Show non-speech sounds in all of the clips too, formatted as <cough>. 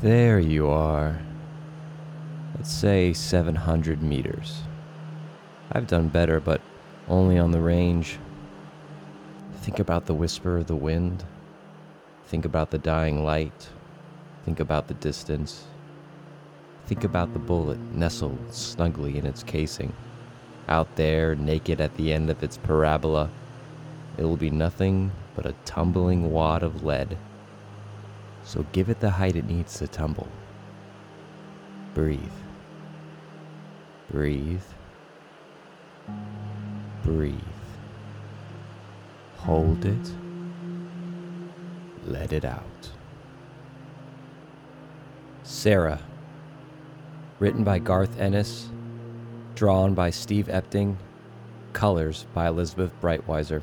There you are. Let's say 700 meters. I've done better, but only on the range. Think about the whisper of the wind. Think about the dying light. Think about the distance. Think about the bullet nestled snugly in its casing. Out there, naked at the end of its parabola, it will be nothing but a tumbling wad of lead. So give it the height it needs to tumble. Breathe. Breathe. Breathe. Hold it. Let it out. Sarah. Written by Garth Ennis. Drawn by Steve Epting. Colors by Elizabeth Breitweiser.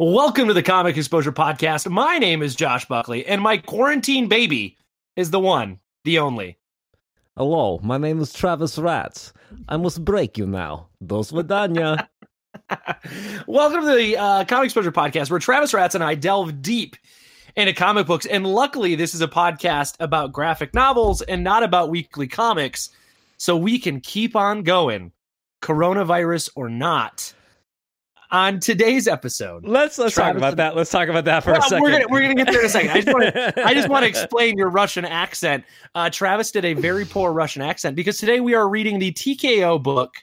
Welcome to the Comic Exposure Podcast. My name is Josh Buckley, and my quarantine baby is the one, the only. Hello, my name is Travis Ratz. I must break you now. Dos Vidania. <laughs> Welcome to the uh, Comic Exposure Podcast, where Travis Ratz and I delve deep into comic books. And luckily, this is a podcast about graphic novels and not about weekly comics, so we can keep on going, coronavirus or not. On today's episode, Let's let's talk Travis- about that. Let's talk about that for a second. We're gonna we're gonna get there in a second. I just want to I just want to <laughs> explain your Russian accent. Uh, Travis did a very poor Russian accent because today we are reading the TKO book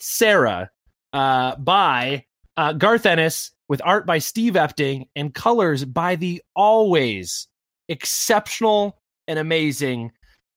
Sarah uh, by uh, Garth Ennis with art by Steve Epting and colors by the always exceptional and amazing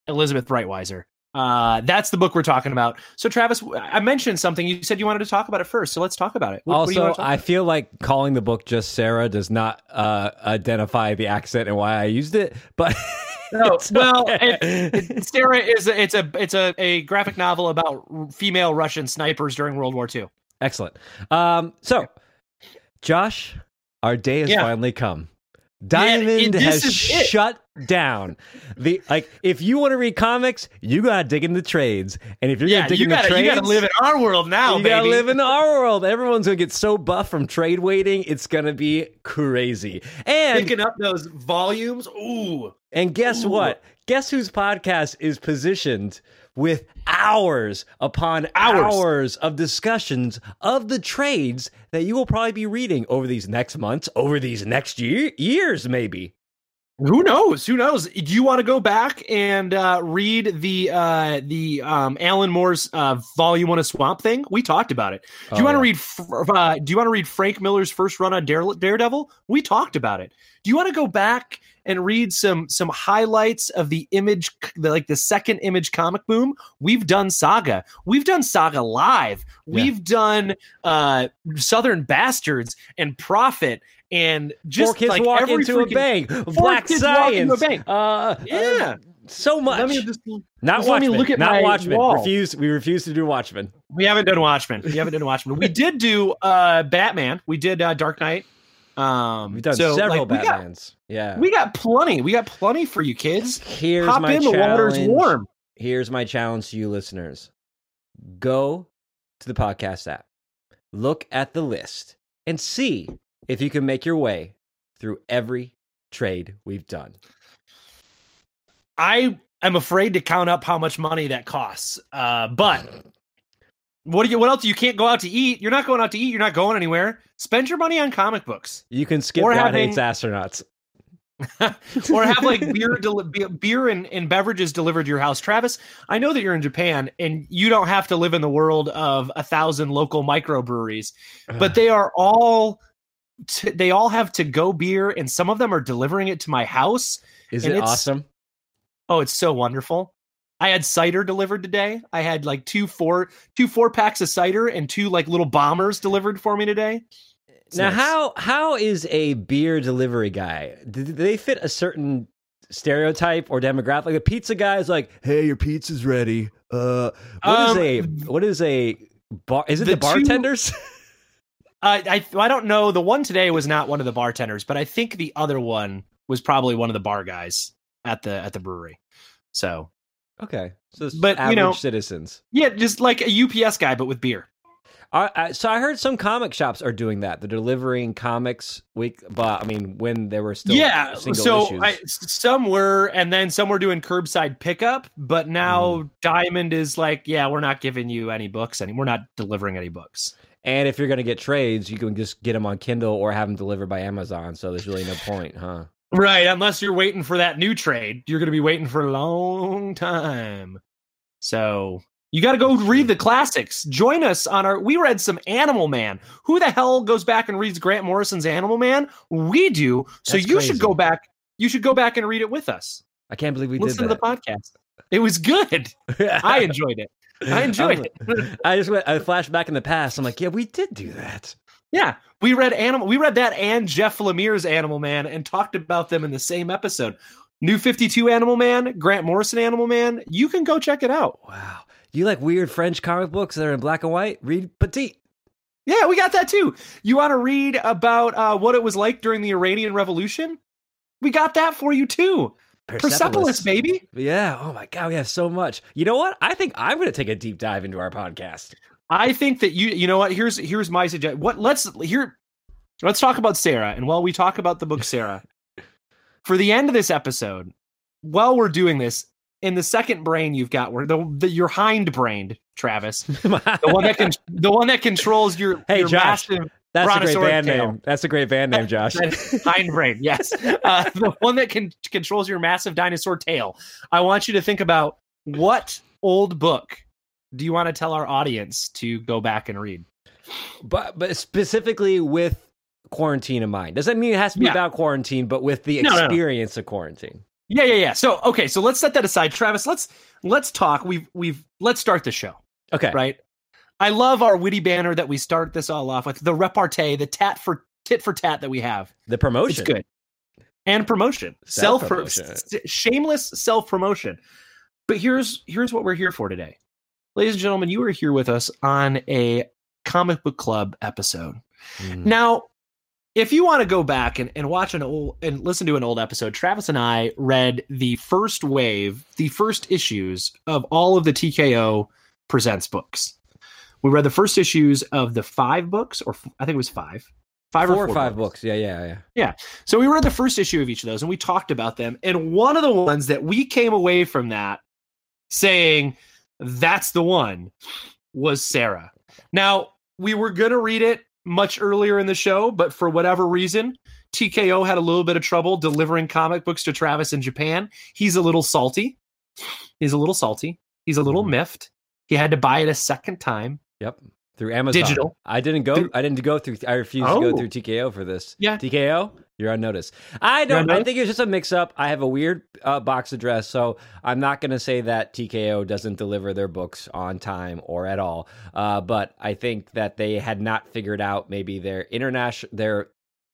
Elizabeth Breitweiser. Uh, that's the book we're talking about. So, Travis, I mentioned something. You said you wanted to talk about it first, so let's talk about it. What- what also, wanna I about? feel like calling the book just Sarah does not uh, identify the accent and why I used it. But <laughs> No, it's well, it, it, Sarah is a, it's a it's a, a graphic novel about female Russian snipers during World War II. excellent. Um, so, Josh, our day has Yeah. finally come. Diamond this has it. shut down. The like, if you want to read comics, you gotta dig in the trades, and if you're Yeah, gonna dig you in the gotta trades, you gotta live in our world now, you baby. gotta live in our <laughs> world. Everyone's gonna get so buff from trade waiting. It's gonna be crazy. And Picking up those volumes. Ooh, and guess Ooh. what? Guess whose podcast is positioned with hours upon Hours. hours of discussions of the trades that you will probably be reading over these next months, over these next year, years, maybe. Who knows? Who knows? Do you want to go back and uh, read the uh, the um, Alan Moore's uh, Volume One of Swamp Thing? We talked about it. Do you Oh, want to yeah. read? Uh, do you want to read Frank Miller's first run on Dare- Daredevil? We talked about it. Do you want to go back and read some some highlights of the image, the, like the second image comic boom? We've done Saga. We've done Saga live. Yeah. We've done uh, Southern Bastards and Prophet and just Four kids like walk into a bank. Black kids walk into a science. bank. Uh, Yeah. uh, so much. Let me just, not just Watchmen. look at not Watchmen. wall. Refuse. We refuse to do Watchmen. we haven't done Watchmen. We haven't done Watchmen. We did do uh Batman. We did uh, Dark Knight. Um, We've done so, several like, we got- Batmans. yeah. We got plenty. We got plenty for you kids. Here's Hop my in. The water's warm. Here's my challenge to you listeners. Go to the podcast app. Look at the list and see if you can make your way through every trade we've done. I am afraid to count up how much money that costs. Uh, but what do you? What else? You can't go out to eat. You're not going out to eat. You're not going anywhere. Spend your money on comic books. You can skip Or God having- hates astronauts. <laughs> or have like <laughs> beer deli- beer and, and beverages delivered to your house travis i know that you're in japan and you don't have to live in the world of a thousand local microbreweries but they are all t- they all have to go beer and some of them are delivering it to my house Is it awesome? oh it's so wonderful i had cider delivered today i had like two four two four packs of cider and two like little bombers delivered for me today It's now, nice. how how is a beer delivery guy? Do do they fit a certain stereotype or demographic? Like a pizza guy is like, "Hey, your pizza's ready." Uh, what is Um, a what is a bar? Is it the the, two- <laughs> bartenders? I, I I don't know. The one today was not one of the bartenders, but I think the other one was probably one of the bar guys at the at the brewery. So okay, so But, you know- citizens. yeah, just like a UPS guy, but with beer. I, I, so I heard some comic shops are doing that. They're delivering comics week, but I mean when there were still yeah. single So. I, some were, and then some were doing curbside pickup. But now Hmm. Diamond is like, yeah, we're not giving you any books, and we're not delivering any books. And if you're gonna get trades, you can just get them on Kindle or have them delivered by Amazon. So there's really no point, huh? Right, unless you're waiting for that new trade, you're going to be waiting for a long time. So you got to go read the classics. Join us on our. We read some Animal Man. Who the hell goes back and reads Grant Morrison's Animal Man? We do. So That's you crazy. should go back. You should go back and read it with us. I can't believe we Listen did to the podcast. It was good. <laughs> I enjoyed it. <laughs> I enjoyed it. <laughs> I just went. I flashed back in the past. I'm like, yeah, we did do that. Yeah, we read Animal. We read that and Jeff Lemire's Animal Man and talked about them in the same episode. New Fifty Two Animal Man, Grant Morrison Animal Man. You can go check it out. Wow. You like weird French comic books that are in black and white? Read Petite. Yeah, we got that too. You want to read about uh, what it was like during the Iranian Revolution? We got that for you too. Persepolis, baby. Yeah. Oh my god, we have so much. You know what? I think I'm going to take a deep dive into our podcast. I think that you. You know what? Here's here's my suggestion. What? Let's here. Let's talk about Sarah. And while we talk about the book Sarah, <laughs> for the end of this episode, while we're doing this, in the second brain you've got where the, the your hind brained Travis, <laughs> the one that can the one that controls your Hey, your Josh. massive That's a great band tail. name. That's a great band name, Josh. Hindbrain. Yes, <laughs> uh, the one that can controls your massive dinosaur tail. I want you to think about what old book do you want to tell our audience to go back and read? but but specifically with quarantine in mind. Doesn't mean it has to be Yeah. about quarantine, but with the No, no, no. experience of quarantine. Yeah, yeah, yeah. So okay, so let's set that aside, Travis. Let's let's talk. We've we've let's start the show, Okay. right? I love our witty banner that we start this all off with. The repartee, the tat for tit for tat that we have. The promotion. It's good. And promotion. Self shameless self promotion. But here's here's what we're here for today. Ladies and gentlemen, you are here with us on a comic book club episode. Mm. Now, if you want to go back and, and watch an old and listen to an old episode, Travis and I read the first wave, the first issues of all of the TKO Presents books. We read the first issues of the five books, or I think it was five, five Four or or four five books. Yeah, yeah, yeah. Yeah. so we read the first issue of each of those and we talked about them. And one of the ones that we came away from that saying that's the one was Sarah. Now, we were going to read it much earlier in the show, but for whatever reason, TKO had a little bit of trouble delivering comic books to Travis in Japan. He's a little salty. He's a little salty. He's a little Mhm. miffed. He had to buy it a second time. Yep. Through Amazon. Digital. I didn't go. Through- I didn't go through. I refused to Oh. go through TKO for this. Yeah. TKO, you're on notice. I don't. I think it was just a mix-up. I have a weird uh, box address, so I'm not going to say that TKO doesn't deliver their books on time or at all. Uh, but I think that they had not figured out maybe their international their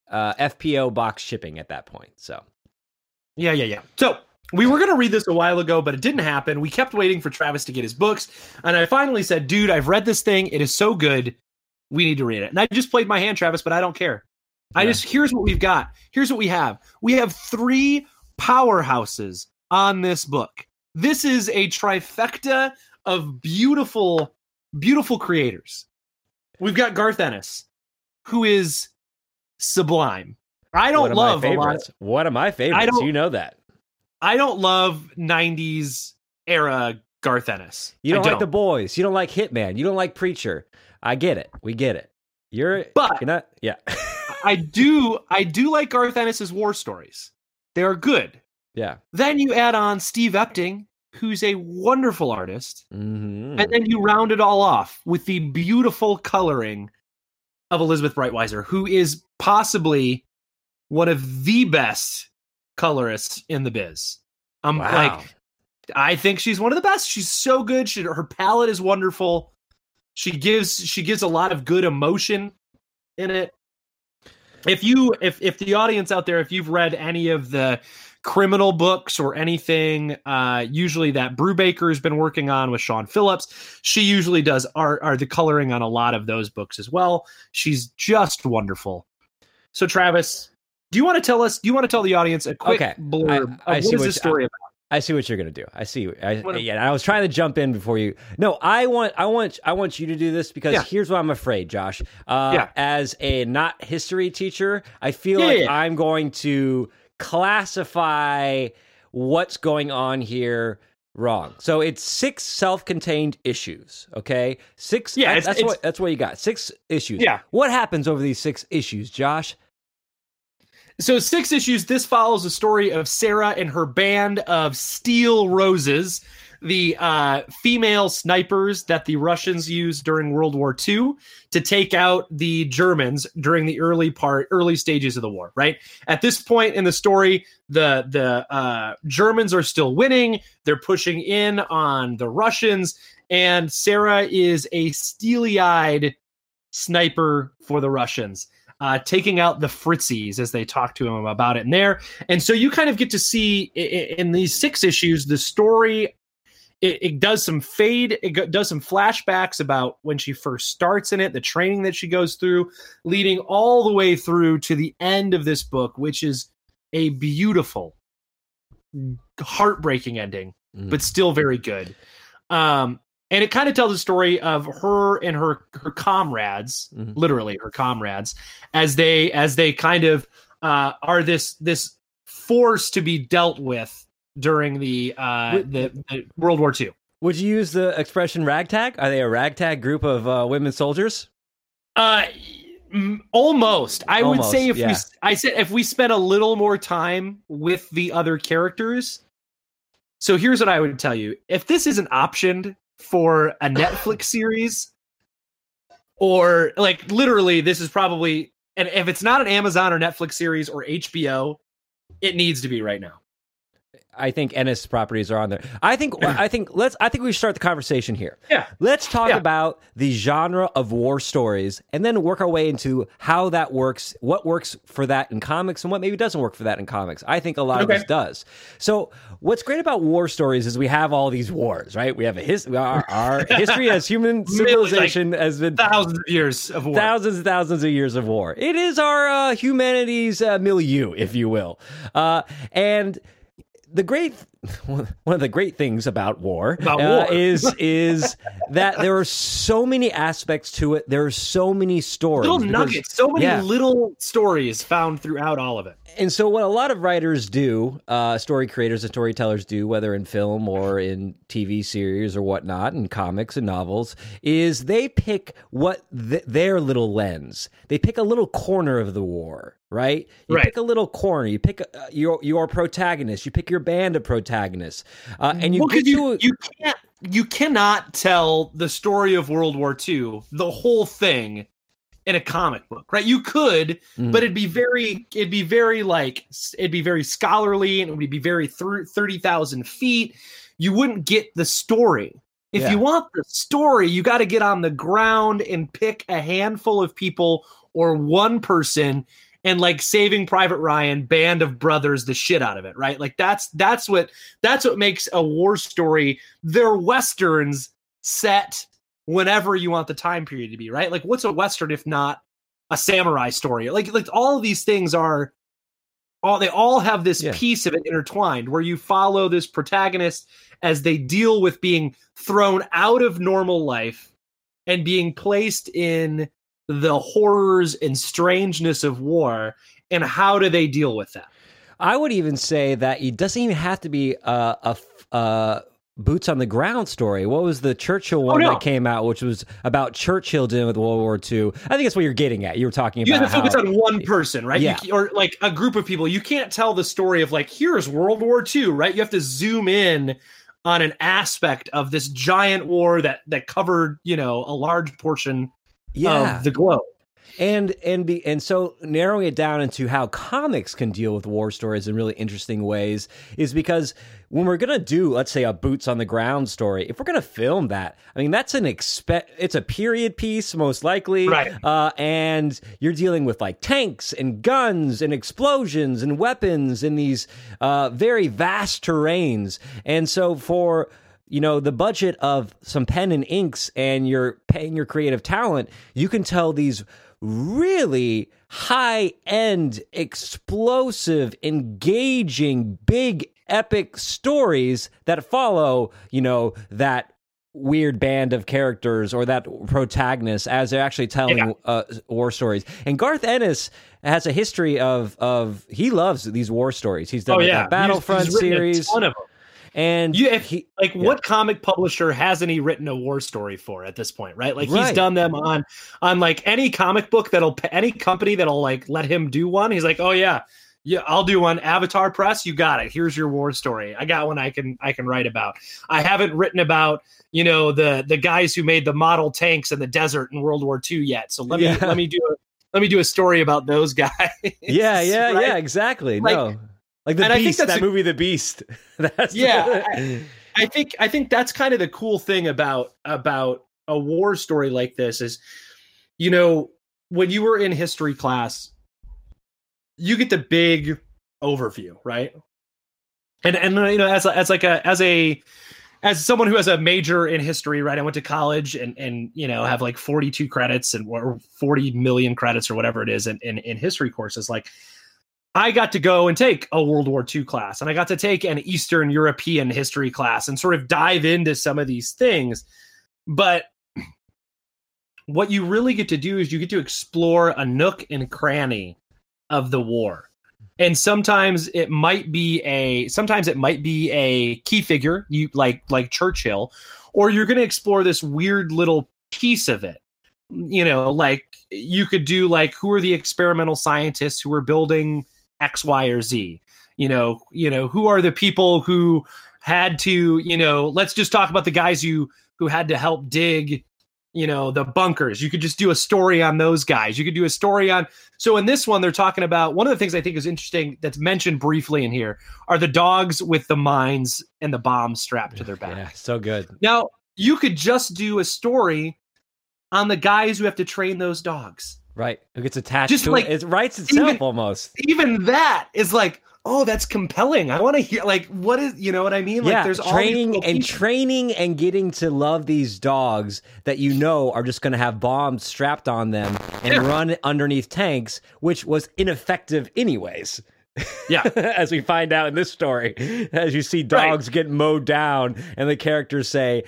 uh, FPO box shipping at that point. So Yeah, yeah, yeah. So we were going to read this a while ago, but it didn't happen. We kept waiting for Travis to get his books. And I finally said, dude, I've read this thing. It is so good. We need to read it. And I just played my hand, Travis, but I don't care. I just, here's what we've got. Here's what we have. We have three powerhouses on this book. This is a trifecta of beautiful, beautiful creators. We've got Garth Ennis, who is sublime. I don't love my a lot. favorites. One of my favorites. you know that. I don't love '90s era Garth Ennis. You I don't, like the boys. You don't like Hitman. You don't like Preacher. I get it. We get it. You're But- you're not. Yeah. <laughs> I do. I do like Garth Ennis's war stories. They are good. yeah. Then you add on Steve Epting, who's a wonderful artist, hmm and then you round it all off with the beautiful coloring of Elizabeth Breitweiser, who is possibly one of the best colorists in the biz. I'm wow. like, I think she's one of the best. She's so good. She, her palette is wonderful. She gives she gives a lot of good emotion in it. if you if if the audience out there if you've read any of the criminal books or anything uh usually that Brubaker has been working on with Sean Phillips she usually does art or the coloring on a lot of those books as well she's just wonderful so Travis do you want to tell us do you want to tell the audience a quick Okay, blurb I- I what is this story about I see what you're gonna do. I see. I, What- yeah, I was trying to jump in before you. No, I want, I want, I want you to do this because Yeah. here's what I'm afraid, Josh. Uh, Yeah. As a not history teacher, I feel Yeah, like yeah. I'm going to classify what's going on here wrong. So it's six self-contained issues. Okay, six. Yeah, it's- that's it's- what that's what you got. Six issues. Yeah. What happens over these six issues, Josh? So six issues. This follows the story of Sarah and her band of Steel Roses, the uh, female snipers that the Russians used during World War II to take out the Germans during the early part, early stages of the war. Right at this point in the story, the the uh, Germans are still winning. They're pushing in on the Russians, and Sarah is a steely-eyed sniper for the Russians uh, taking out the Fritzies as they talk to him about it in there. And so you kind of get to see i- i- in these six issues the story. It, it does some fade, it does some flashbacks about when she first starts in it, the training that she goes through, leading all the way through to the end of this book, which is a beautiful, heartbreaking ending Mm. but still very good. Um, and it kind of tells the story of her and her her comrades, Mhm. literally her comrades, as they as they kind of uh, are this this force to be dealt with during the uh, the, the World War II. Would you use the expression ragtag? Are they a ragtag group of uh, women soldiers? Uh, almost. I would say if yeah. we I said if we spent a little more time with the other characters. So here's what I would tell you: if this isn't optioned for a Netflix <laughs> series, or like literally, this is probably, and if it's not an Amazon or Netflix series or HBO, it needs to be right now. I think Ennis properties are on there. I think <clears throat> I think let's I think we start the conversation here. Yeah. Let's talk Yeah. about the genre of war stories and then work our way into how that works, what works for that in comics and what maybe doesn't work for that in comics. I think a lot Okay. of this does. So, what's great about war stories is we have all these wars, right? We have a his our, our <laughs> history as human civilization has been Thousands of years of war. thousands and thousands of years of war. It is our uh, humanity's uh, milieu, if you will. Uh, and the great <laughs> one of the great things about war, About uh, war. is <laughs> is that there are so many aspects to it. There are so many stories, little because- nuggets, so many yeah. little stories found throughout all of it. and so what a lot of writers do uh, story creators and storytellers do whether in film or in tv series or whatnot in comics and novels is they pick what th- their little lens they pick a little corner of the war right you Right. pick a little corner you pick uh, your your protagonist you pick your band of protagonists uh, and you Well, you, to you can't you cannot tell the story of World War II, the whole thing, in a comic book, right? You could, Mhm. but it'd be very it'd be very like it'd be very scholarly and it would be very thirty thousand feet. You wouldn't get the story. If Yeah. you want the story, you got to get on the ground and pick a handful of people or one person and like saving private ryan band of brothers the shit out of it right? Like that's that's what that's what makes a war story they're westerns set whenever you want the time period to be right? Like what's a western if not a samurai story? Like like all of these things are all they all have this Yeah. piece of it intertwined where you follow this protagonist as they deal with being thrown out of normal life and being placed in the horrors and strangeness of war and how do they deal with that I would even say that it doesn't even have to be uh, a uh, boots on the ground story. What was the Churchill oh, one Oh, no. that came out, which was about Churchill dealing with World War II? I think that's what you're getting at. You were talking about you have to focus how, on one person right Yeah. ca- or like a group of people you can't tell the story of like here's world war ii right you have to zoom in on an aspect of this giant war that that covered you know a large portion yeah. of the globe and and be and so narrowing it down into how comics can deal with war stories in really interesting ways is because when we're gonna do let's say a boots on the ground story if we're gonna film that i mean that's an expect it's a period piece most likely Right. uh, and you're dealing with like tanks and guns and explosions and weapons in these uh, very vast terrains and so for you know the budget of some pen and inks and you're paying your creative talent you can tell these really high end explosive engaging big epic stories that follow you know that weird band of characters or that protagonist as they're actually telling Yeah. uh, war stories. And Garth Ennis has a history of of he loves these war stories. He's done Oh yeah, that Battlefront He's- he's series, ton of them. And You- if- he, Like, Yeah. what comic publisher hasn't he written a war story for at this point, right? Like, he's done them on on like any comic book that'll any company that'll like let him do one. He's like, oh yeah, yeah, I'll do one. Avatar Press, you got it. Here's your war story. I got one I can I can write about. I haven't written about you know the the guys who made the model tanks in the desert in World War II yet. So let me Yeah. let me do a let me do a story about those <laughs> guys. yeah, yeah, right? yeah, exactly. Like- no, like the and I think Beast, that's that a- movie, The Beast. <laughs> Yeah, <laughs> I think I think that's kind of the cool thing about about a war story like this is, you know, when you were in history class, you get the big overview, right? And and you know, as a, as like a as a as someone who has a major in history, right? I went to college and and you know have like forty two credits and or forty million credits or whatever it is in, in in history courses, like. I got to go and take a World War II class, and I got to take an Eastern European history class and sort of dive into some of these things. But what you really get to do is you get to explore a nook and cranny of the war. And sometimes it might be a sometimes it might be a key figure, you like like Churchill, or you're going to explore this weird little piece of it. You know, like you could do like who are the experimental scientists who were building X, Y, or Z. You know, you know, who are the people who had to, you know, let's just talk about the guys who who had to help dig, you know, the bunkers. You could just do a story on those guys. You could do a story on so in this one they're talking about one of the things I think is interesting that's mentioned briefly in here are the dogs with the mines and the bombs strapped to their back. yeah, so good. Now, you could just do a story on the guys who have to train those dogs. Right, it gets attached Just to like- it. It writes itself even- almost. even that is like, oh, that's compelling. I want to hear like what is you know what I mean? Like yeah, there's all training and training and getting to love these dogs that you know are just going to have bombs strapped on them and Yeah. run underneath tanks, which was ineffective anyways. Yeah. <laughs> as we find out in this story, as you see dogs get mowed down, and the characters say.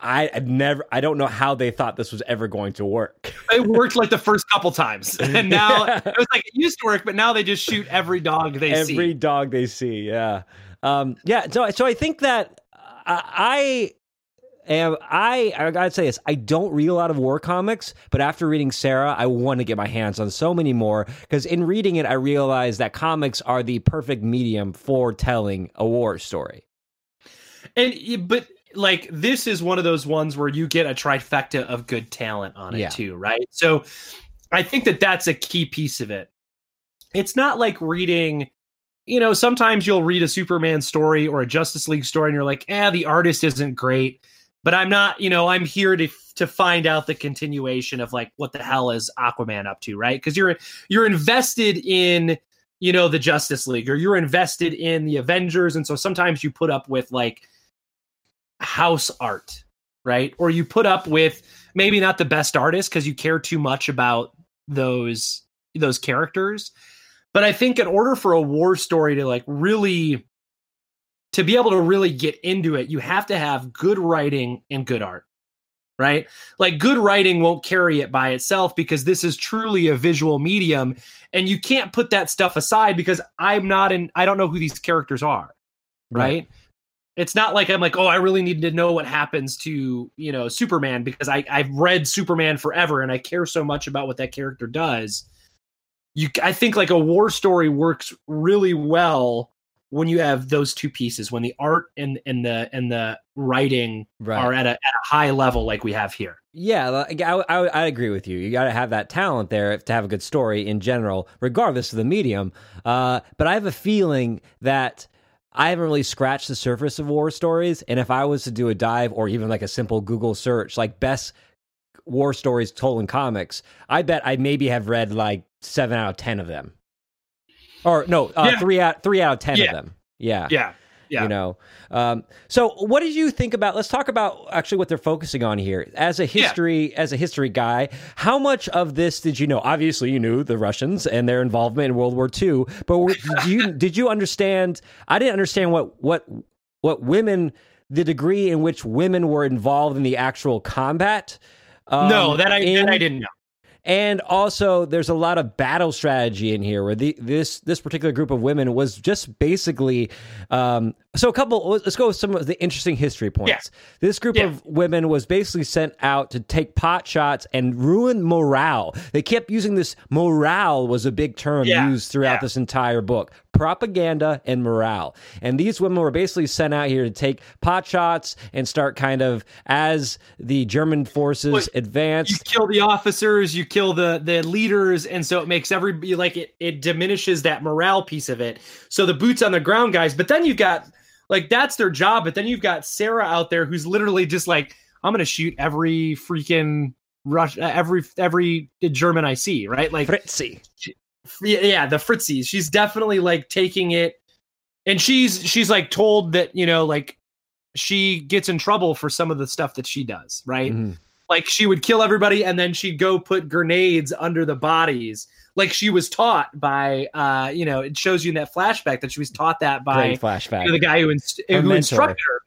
I never I don't know how they thought this was ever going to work. <laughs> it worked like the first couple times. <laughs> And now it was like it used to work, but now they just shoot every dog they Every see. Every dog they see, yeah. Um yeah, so so I think that I I am I I gotta say this. I don't read a lot of war comics, but after reading Sarah, I want to get my hands on so many more because in reading it, I realized that comics are the perfect medium for telling a war story. And but like this is one of those ones where you get a trifecta of good talent on it Yeah. too, right? So I think that that's a key piece of it. It's not like reading, you know, sometimes you'll read a Superman story or a Justice League story and you're like, "Eh, the artist isn't great." But I'm not, you know, I'm here to to find out the continuation of like what the hell is Aquaman up to, right? Cuz you're you're invested in you know the Justice League or you're invested in the Avengers and so sometimes you put up with like house art, right? Or you put up with maybe not the best artist because you care too much about those those characters. But I think in order for a war story to like really to be able to really get into it, you have to have good writing and good art. Right? Like good writing won't carry it by itself because this is truly a visual medium and you can't put that stuff aside because I'm not in I don't know who these characters are. right? It's not like I'm like, oh, I really need to know what happens to you know Superman because I I've read Superman forever and I care so much about what that character does. You, I think like a war story works really well when you have those two pieces, when the art and and the and the writing Right. are at a, at a high level like we have here. Yeah, I, I, I agree with you. You got to have that talent there to have a good story in general, regardless of the medium. Uh, but I have a feeling that I haven't really scratched the surface of war stories. And if I was to do a dive or even like a simple Google search, like best war stories told in comics, I bet I maybe have read like seven out of 10 of them. Or no, uh, Yeah. three out three out of 10 Yeah. of them. Yeah Yeah, yeah. you know um, so what did you think about let's talk about actually what they're focusing on here as a history as a history guy how much of this did you know obviously you knew the russians and their involvement in world war ii but were, <laughs> did you did you understand i didn't understand what what what women the degree in which women were involved in the actual combat um, no, that I in- that I didn't know. And also, there's a lot of battle strategy in here, where the, this this particular group of women was just basically. Um, so, a couple. Let's go with some of the interesting history points. Yeah. This group Yeah. of women was basically sent out to take pot shots and ruin morale. They kept using this. Morale was a big term Yeah. used throughout this entire book. Propaganda and morale, and these women were basically sent out here to take pot shots and start kind of as the German forces Look, advanced. you kill the officers, you kill the the leaders, and so it makes everybody like it. It diminishes that morale piece of it. So the boots on the ground guys, but then you've got like that's their job. But then you've got Sarah out there who's literally just like, I'm gonna shoot every freaking rush, uh, every every German I see, right? Like Fritzy. yeah, yeah, the Fritzies. She's definitely like taking it, and she's she's like told that you know like she gets in trouble for some of the stuff that she does, right? Mhm. Like she would kill everybody and then she'd go put grenades under the bodies. Like she was taught by, uh, you know, it shows you in that flashback that she was taught that by Great flashback. you know, the guy who, inst- Her who instructed her,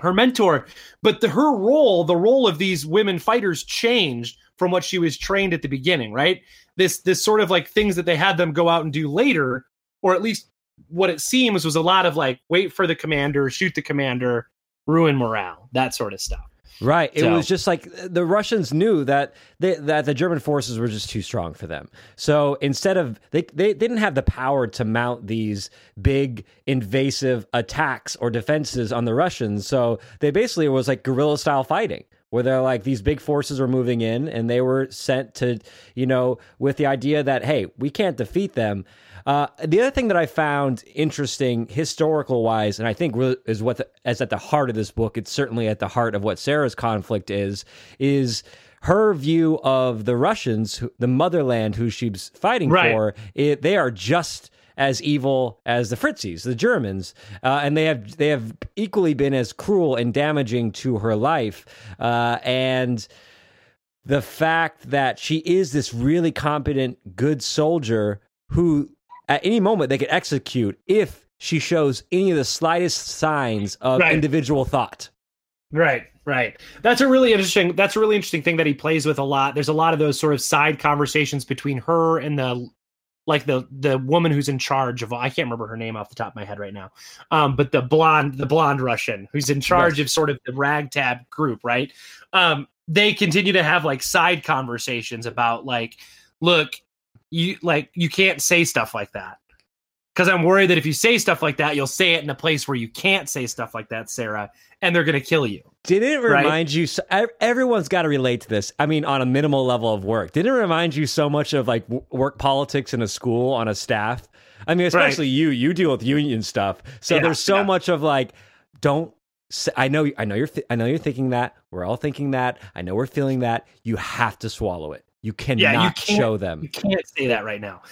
her mentor. But the, her role, the role of these women fighters, changed from what she was trained at the beginning. Right? This this sort of like things that they had them go out and do later, or at least what it seems was a lot of like wait for the commander, shoot the commander, ruin morale, that sort of stuff. Right. It So- was just like the Russians knew that they, that the German forces were just too strong for them. So instead of they, they didn't have the power to mount these big invasive attacks or defenses on the Russians. So they basically it was like guerrilla style fighting where they're like these big forces are moving in and they were sent to, you know, with the idea that hey, we can't defeat them. Uh, the other thing that I found interesting, historical wise, and I think really is what the, is at the heart of this book. It's certainly at the heart of what Sarah's conflict is. Is her view of the Russians, the motherland, who she's fighting Right. for? It, they are just as evil as the Fritzies, the Germans, uh, and they have they have equally been as cruel and damaging to her life. Uh, and the fact that she is this really competent, good soldier who at any moment they could execute if she shows any of the slightest signs of Right. individual thought. Right, right. That's a really interesting. That's a really interesting thing that he plays with a lot. There's a lot of those sort of side conversations between her and the, like the the woman who's in charge of. I can't remember her name off the top of my head right now. Um, but the blonde, the blonde Russian who's in charge of sort of the ragtag group, right? Um, they continue to have like side conversations about like, look, you like you can't say stuff like that because I'm worried that if you say stuff like that, you'll say it in a place where you can't say stuff like that, Sarah, and they're gonna kill you. Did it Right. remind you? So, everyone's got to relate to this. I mean, on a minimal level of work. Did it remind you so much of like work politics in a school on a staff? I mean, especially you. You deal with union stuff, so Yeah, there's so yeah. much of like, don't. I know. I know you're. I know you're thinking that. We're all thinking that. I know we're feeling that. You have to swallow it. You cannot Yeah, you can't- show them. You can't say that right now.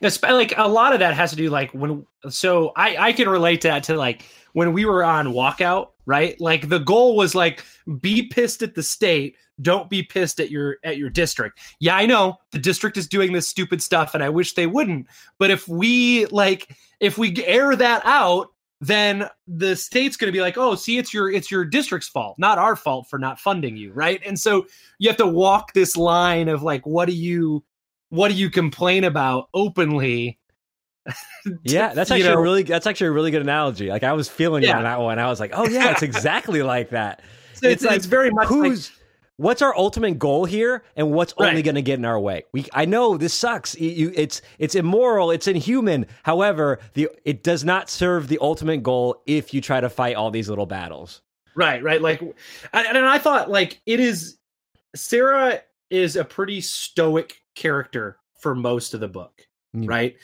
Like a lot of that has to do like when. So I I can relate that to like when we were on walkout, right? Like the goal was like be pissed at the state, don't be pissed at your at your district. Yeah, I know the district is doing this stupid stuff, and I wish they wouldn't. But if we like if we air that out. Then the state's going to be like, "Oh, see, it's your it's your district's fault, not our fault for not funding you, right?" And so you have to walk this line of like what do you what do you complain about openly <laughs> Yeah, <laughs> that's actually know- a really. That's actually a really good analogy. Like I was feeling Yeah. on that one. I was like, oh yeah, it's <laughs> exactly like that. it's, it's, like, very much like, who's what's our ultimate goal here and what's only going to get in our way we i know this sucks You- you, it's it's immoral it's inhuman however the it does not serve the ultimate goal if you try to fight all these little battles Right, right. Like, and, and I thought, like, it is Sarah is a pretty stoic character for most of the book, Mm. right?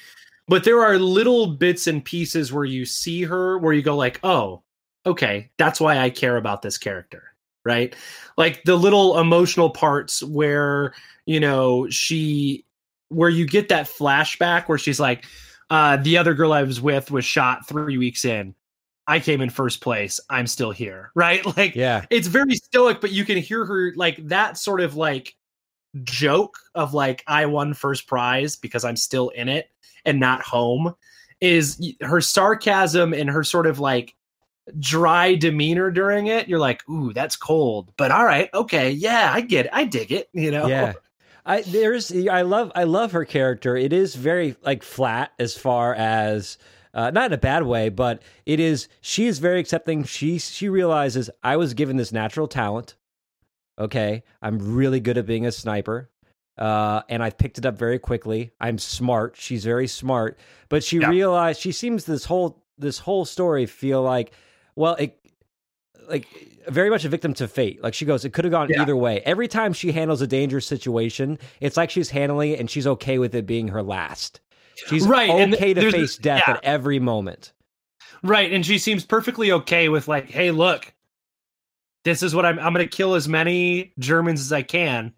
But there are little bits and pieces where you see her where you go, like, oh, okay, that's why I care about this character, right? Like the little emotional parts where you know she, where you get that flashback where she's like, uh, the other girl I was with was shot three weeks in. I came in first place. I'm still here. <laughs> Right. Like yeah it's very stoic, but you can hear her like that sort of like joke of like, I won first prize because I'm still in it and not home is her sarcasm and her sort of like dry demeanor during it. You're like, ooh, that's cold. But all right, okay, yeah, I get it. I dig it. You know? yeah i there's i love i love her character it is very like flat as far as uh, not in a bad way but it is she is very accepting she she realizes i was given this natural talent okay i'm really good at being a sniper uh, and I've picked it up very quickly. I'm smart. She's very smart, but she Yeah. realized she seems this whole this whole story feel like, well, it like very much a victim to fate. Like she goes, it could have gone Yeah. either way. Every time she handles a dangerous situation, it's like she's handling it and she's okay with it being her last. She's Right, and okay to face death yeah. at every moment. Right. And she seems perfectly okay with like, hey, look, this is what I'm I'm gonna kill as many Germans as I can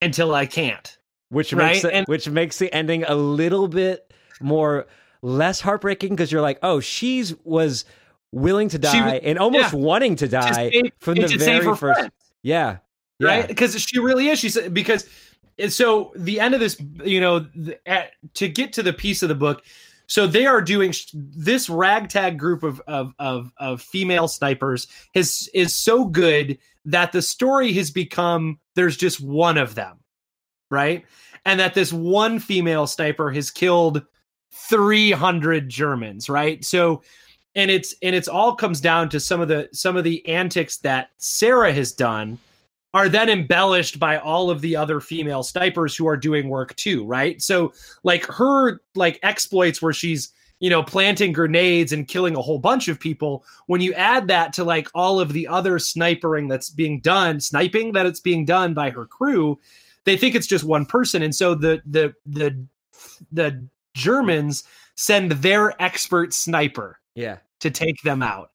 until I can't. which Right, makes it, and- which makes the ending a little bit more less heartbreaking because you're like, oh, she's was willing to die and almost yeah. wanting to To die save- from the to very first. friends. Yeah, yeah. right because she really is she said because and so the end of this you know the, at, to get to the piece of the book so they are doing sh- this ragtag group of of of, of female snipers is is so good that the story has become there's just one of them right and that this one female sniper has killed 300 germans right so and it's and it's all comes down to some of the some of the antics that sarah has done are then embellished by all of the other female snipers who are doing work too, right? So like her like exploits where she's you know planting grenades and killing a whole bunch of people when you add that to like all of the other snipering that's being done sniping that it's being done by her crew they think it's just one person and so the the the the germans send their expert sniper yeah. to take them out.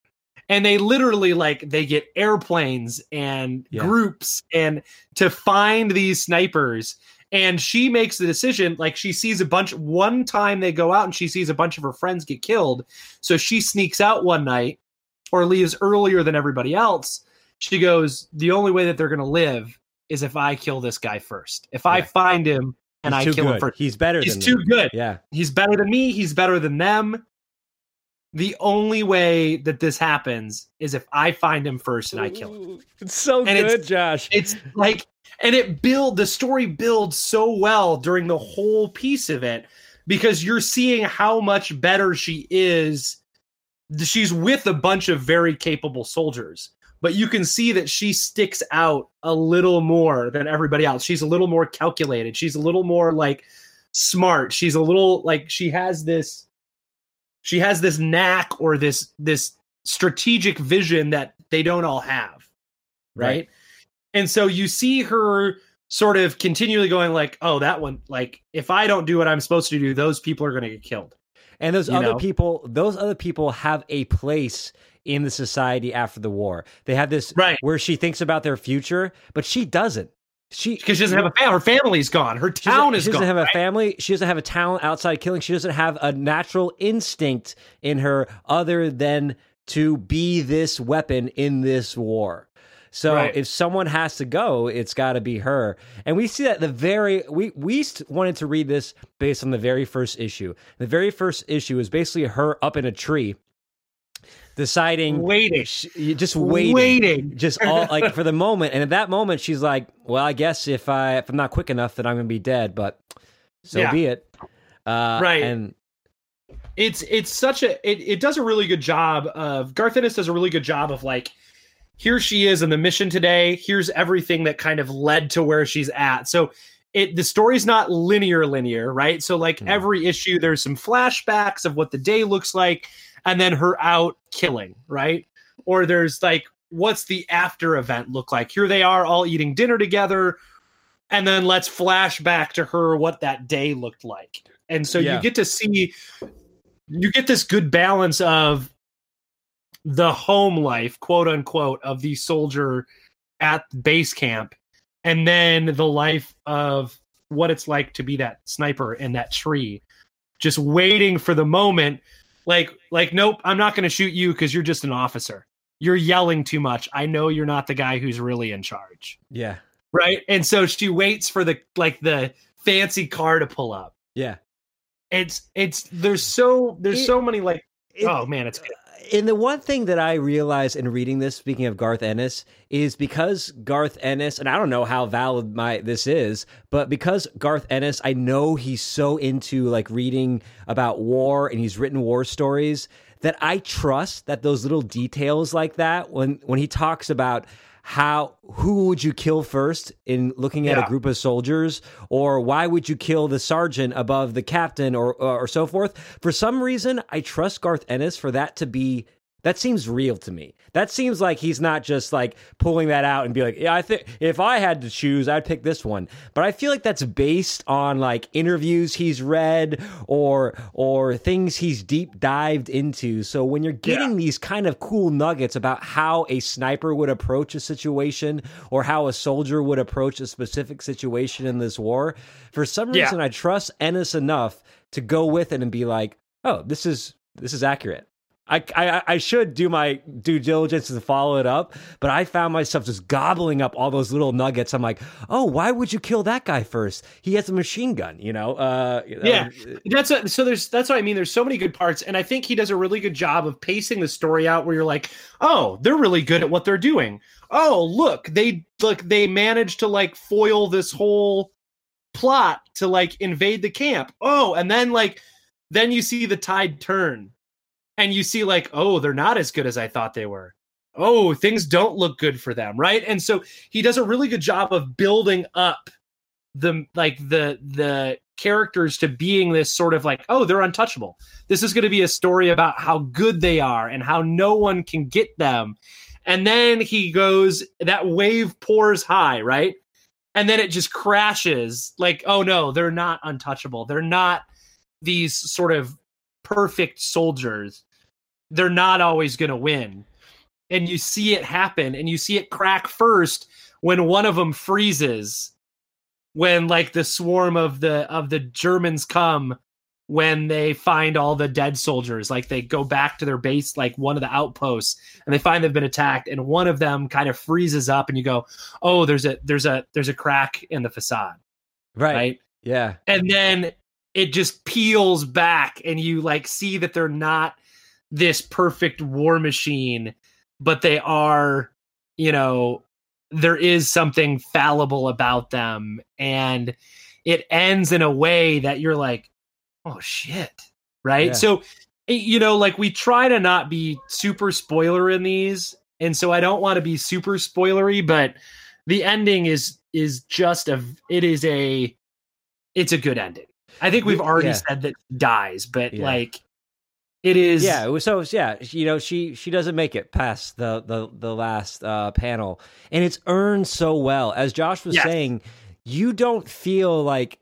And they literally like they get airplanes and Yeah. groups and to find these snipers. And she makes the decision like she sees a bunch one time they go out and she sees a bunch of her friends get killed. So she sneaks out one night or leaves earlier than everybody else. She goes, The only way that they're gonna live is if I kill this guy first. If I find him and He's I kill him first. He's better He's than too them. good Yeah. he's better than me he's better than them the only way that this happens is if i find him first and i kill him. It's so And it's- good, Josh. it's like and it build the story builds so well during the whole piece of it because you're seeing how much better she is. She's with a bunch of very capable soldiers but you can see that she sticks out a little more than everybody else. She's a little more calculated. She's a little more like smart. She's a little like she has this she has this knack or this this strategic vision that they don't all have right, Right. and so you see her sort of continually going like oh that one like if i don't do what i'm supposed to do those people are going to get killed And those you other know? people, those other people have a place in the society after the war. They have this Right. where she thinks about their future, but she doesn't. She because she doesn't have a family her family's gone her town is gone. she doesn't gone have a right? family. She doesn't have a talent outside killing. She doesn't have a natural instinct in her other than to be this weapon in this war. So Right. if someone has to go, it's got to be her. And we see that the very we we wanted to read this based on the very first issue. The very first issue is basically her up in a tree, deciding waiting just waiting, waiting just all like for the moment. And at that moment, she's like, "Well, I guess if I if I'm not quick enough, then I'm gonna be dead." But so Yeah. be it. Uh, Right. And it's it's such a it, it does a really good job of Garth Ennis does a really good job of like here she is in the mission today. Here's everything that kind of led to where she's at. So it the story's not linear linear, right? So like Hmm. every issue there's some flashbacks of what the day looks like and then her out killing, right? Or there's like what's the after event look like? Here they are all eating dinner together and then let's flash back to her what that day looked like. And so Yeah. you get to see you get this good balance of the home life, quote unquote, of the soldier at base camp, and then the life of what it's like to be that sniper in that tree, just waiting for the moment. Like, like, nope, I'm not going to shoot you because you're just an officer. You're yelling too much. I know you're not the guy who's really in charge, Yeah. right? And so she waits for the like the fancy car to pull up. Yeah. It's it's there's so there's It- so many like It- oh man, it's good. And the one thing that I realized in reading this, speaking of Garth Ennis, is because Garth Ennis, and I don't know how valid my this is, but because Garth Ennis, I know he's so into like reading about war and he's written war stories that I trust that those little details like that when when he talks about how who would you kill first in looking at Yeah. a group of soldiers or why would you kill the sergeant above the captain or or so forth for some reason i trust garth ennis for that to be that seems real to me that seems like he's not just like pulling that out and be like yeah i think if i had to choose i'd pick this one but i feel like that's based on like interviews he's read or or things he's deep dived into so when you're getting these kind of cool nuggets about how a sniper would approach a situation or how a soldier would approach a specific situation in this war. For some Yeah. reason, I trust Ennis enough to go with it and be like, "Oh, this is this is accurate." I, I should do my due diligence to follow it up, but I found myself just gobbling up all those little nuggets. I'm like, oh, why would you kill that guy first? He has a machine gun, you know. Uh, Yeah. That's a, so there's that's what I mean. There's so many good parts, and I think he does a really good job of pacing the story out where you're like, oh, they're really good at what they're doing. Oh, look, they look they managed to like foil this whole plot to like invade the camp. Oh, and then like then you see the tide turn, and you see like, oh, they're not as good as I thought they were. Oh, things don't look good for them, right? And so he does a really good job of building up the like the the characters to being this sort of like oh they're untouchable. This is going to be a story about how good they are and how no one can get them. And then he goes that wave pours high right? And then it just crashes like oh no they're not untouchable. They're not these sort of perfect soldiers they're not always going to win and you see it happen and you see it crack first when one of them freezes when like the swarm of the of the Germans come when they find all the dead soldiers like they go back to their base like one of the outposts and they find they've been attacked and one of them kind of freezes up and you go oh there's a there's a there's a crack in the facade right. right Yeah. and then it just peels back and you like see that they're not this perfect war machine but they are you know there is something fallible about them and it ends in a way that you're like oh shit right Yeah. so you know like we try to not be super spoiler in these and so i don't want to be super spoilery but the ending is is just a it is a it's a good ending i think we've already Yeah. said that dies but Yeah. like it is Yeah, it was so yeah, you know, she she doesn't make it past the the the last uh panel and it's earned so well. As Josh was Yes. saying, you don't feel like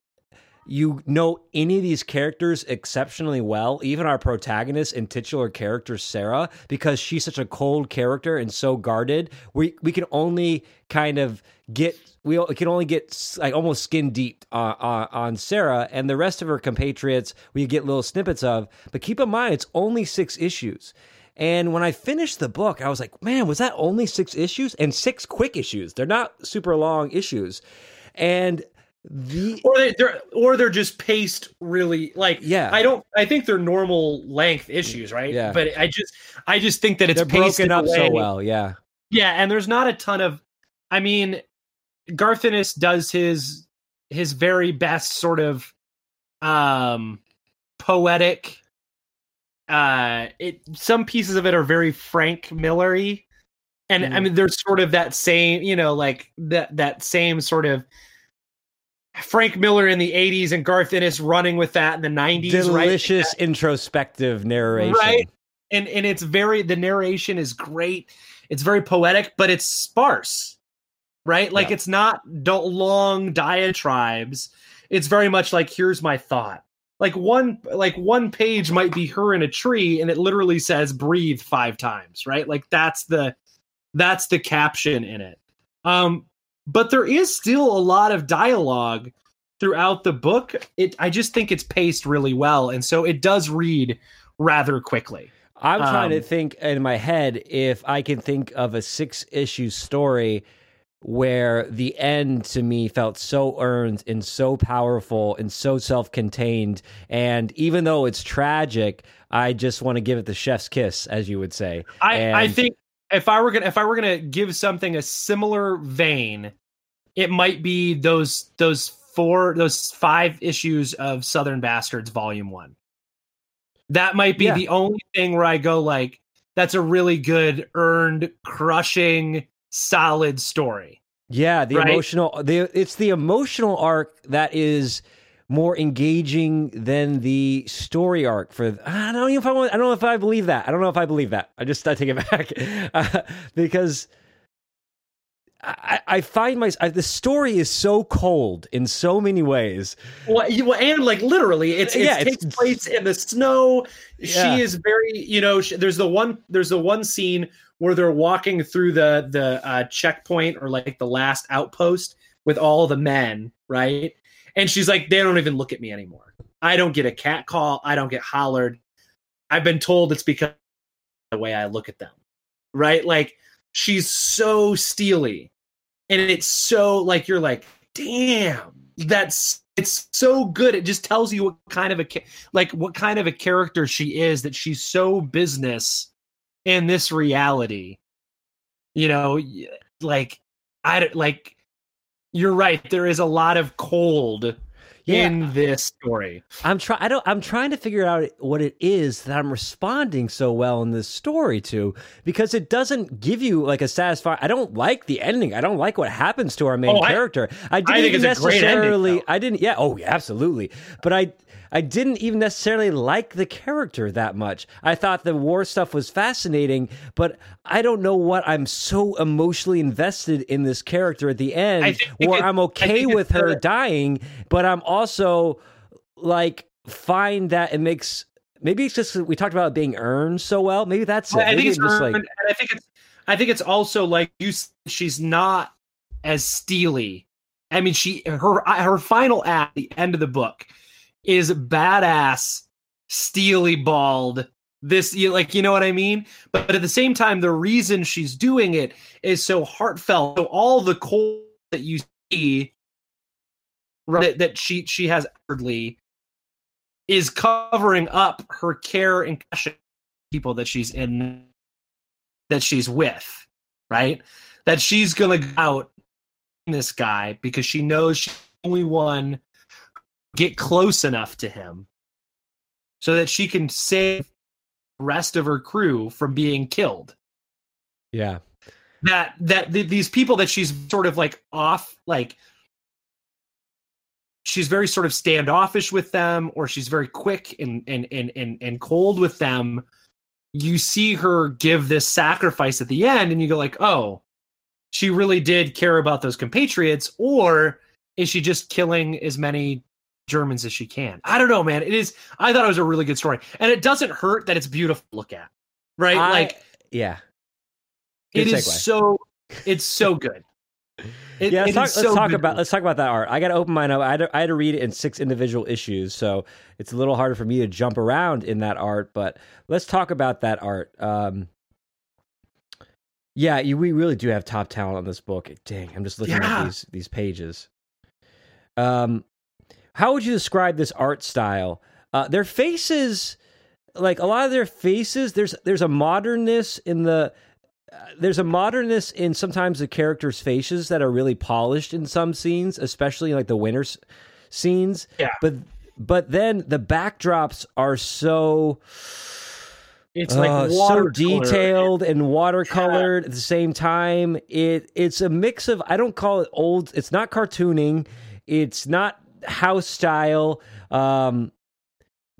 you know any of these characters exceptionally well, even our protagonist and titular character Sara, because she's such a cold character and so guarded. We we can only kind of get we can only get like almost skin deep on, on, on Sara and the rest of her compatriots. We get little snippets of, but keep in mind it's only six issues. And when I finished the book, I was like, man, was that only six issues and six quick issues? They're not super long issues, and the or they, they're or they're just paced really like Yeah. I don't I think they're normal length issues right Yeah. but I just I just think that it's they're paced broken up so well. Yeah, yeah and there's not a ton of I mean Garth Ennis does his his very best sort of um poetic uh it some pieces of it are very Frank Millery And I Mhm. mean, there's sort of that same, you know, like that that same sort of Frank Miller in the '80s and Garth Ennis running with that in the '90s, right? Delicious introspective narration. Right. and and it's very the narration is great it's very poetic but it's sparse right like Yeah. it's not long diatribes it's very much like here's my thought like one like one page might be her in a tree and it literally says breathe five times right like that's the that's the caption in it um but there is still a lot of dialogue throughout the book it i just think it's paced really well and so it does read rather quickly I'm trying to Um, think in my head if I can think of a six issue story where the end to me felt so earned and so powerful and so self contained. And even though it's tragic, I just want to give it the chef's kiss, as you would say. I, I think if I were gonna if I were gonna give something a similar vein, it might be those those four those five issues of Southern Bastards Volume One. That might be Yeah. the only thing where I go like, that's a really good, earned, crushing, solid story. Yeah, the Right? emotional the it's the emotional arc that is more engaging than the story arc for I don't know if I want I don't know if I believe that. I don't know if I believe that. I just I take it <laughs> back uh, because I, I find my I, the story is so cold in so many ways. Well, you- well, and like literally, it's, it Yeah, takes place in the snow. Yeah. She is very, you know. She, there's the one. There's the one scene where they're walking through the the uh, checkpoint or like the last outpost with all the men, right? And she's like, they don't even look at me anymore. I don't get a cat call. I don't get hollered. I've been told it's because the way I look at them, right? Like she's so steely, and it's so like you're like, damn, that's it's so good. It just tells you what kind of a like what kind of a character she is. That she's so business in this reality. You know, like I like you're right. There is a lot of cold Yeah. in this story. I'm trying. I don't. I'm trying to figure out what it is that I'm responding so well in this story to, because it doesn't give you like a satisfying. I don't like the ending. I don't like what happens to our main Oh, character. I didn't even it's a great ending, necessarily. I didn't. Yeah. Oh, yeah. Absolutely. But I. I didn't even necessarily like the character that much. I thought the war stuff was fascinating, but I don't know what I'm so emotionally invested in this character at the end, where it- I'm okay with her dying, but I'm also like find that it makes maybe it's just we talked about it being earned so well. Maybe that's it. I think it's earned, like and I think it's I think it's also like you. She's not as steely. I mean, she her her final act, the end of the book, is badass, steely bald. This you like you know what I mean? But, but at the same time, the reason she's doing it is so heartfelt. So all the cold that you see, right, that she she has outwardly, is covering up her care and compassion people that she's in that she's with, right? That she's gonna go out in this guy because she knows she's the only one get close enough to him so that she can save the rest of her crew from being killed. yeah. That that th- these people that she's sort of like off, like she's very sort of standoffish with them, or she's very quick and and and and, and cold with them. You see her give this sacrifice at the end, and you go like, oh, she really did care about those compatriots, or is she just killing as many Germans as she can? I don't know, man. It is. I thought it was a really good story, and it doesn't hurt that it's beautiful to look at, right? I- like Yeah. it Good is so. It's so good. It- yeah, let's talk, is let's talk about let's talk about that art. I got to open mine up. I had, to, I had to read it in six individual issues, so it's a little harder for me to jump around in that art. But let's talk about that art. Um, yeah, you, we really do have top talent on this book. Dang, I'm just looking Yeah. at these these pages. Um, how would you describe this art style? Uh, their faces, like a lot of their faces, there's there's a modernness in the uh, there's a modernness in sometimes the characters' faces that are really polished in some scenes, especially like the winter s- scenes. Yeah. But but then the backdrops are so It's like Uh, so detailed and watercolored at the same time. It it's a mix of I don't call it old. It's not cartooning. It's not house style. Um,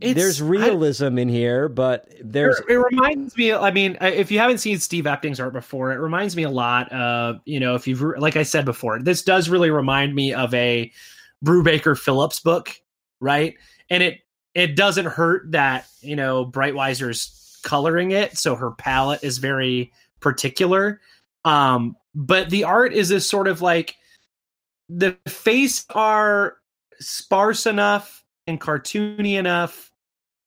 It's- there's I- realism in here, but there's it reminds me i mean if you haven't seen steve epting's art before it reminds me a lot of you know if you've like i said before this does really remind me of a brubaker phillips book right? And it it doesn't hurt that you know Breitweiser's coloring it so her palette is very particular. Um but the art is this sort of like the face are sparse enough and cartoony enough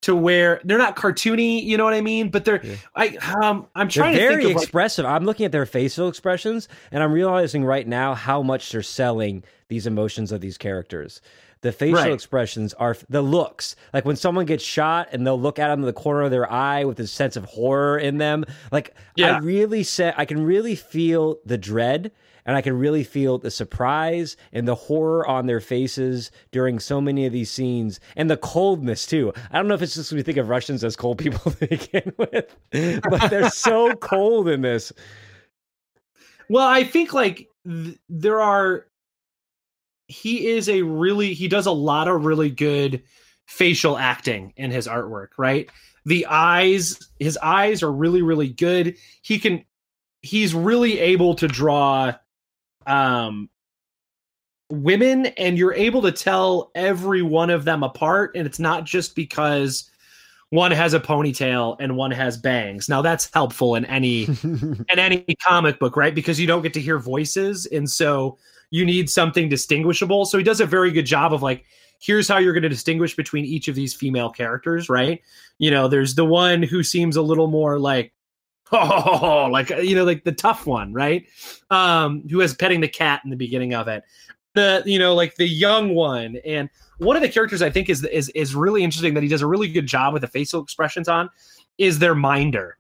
to where they're not cartoony, you know what I mean? But they're Yeah. I um I'm they're trying to very think of like, expressive. I'm looking at their facial expressions, and I'm realizing right now how much they're selling these emotions of these characters. The facial Right. expressions are the looks. Like when someone gets shot and they'll look at them in the corner of their eye with a sense of horror in them. Like Yeah. I really said, I can really feel the dread and I can really feel the surprise and the horror on their faces during so many of these scenes and the coldness too. I don't know if it's just we think of Russians as cold people <laughs> to begin with, but they're so <laughs> cold in this. well, I think like th- there are he is a really he does a lot of really good facial acting in his artwork, right? The eyes, his eyes are really really good. He can he's really able to draw um women and you're able to tell every one of them apart and it's not just because one has a ponytail and one has bangs. Now that's helpful in any <laughs> in any comic book, right? Because you don't get to hear voices, and so you need something distinguishable. So he does a very good job of like, here's how you're going to distinguish between each of these female characters, right? You know, there's the one who seems a little more like, <laughs> oh, like you know, like the tough one, right? Um, who has petting the cat in the beginning of it. The you know, like the young one, and one of the characters I think is is is really interesting that he does a really good job with the facial expressions on is their minder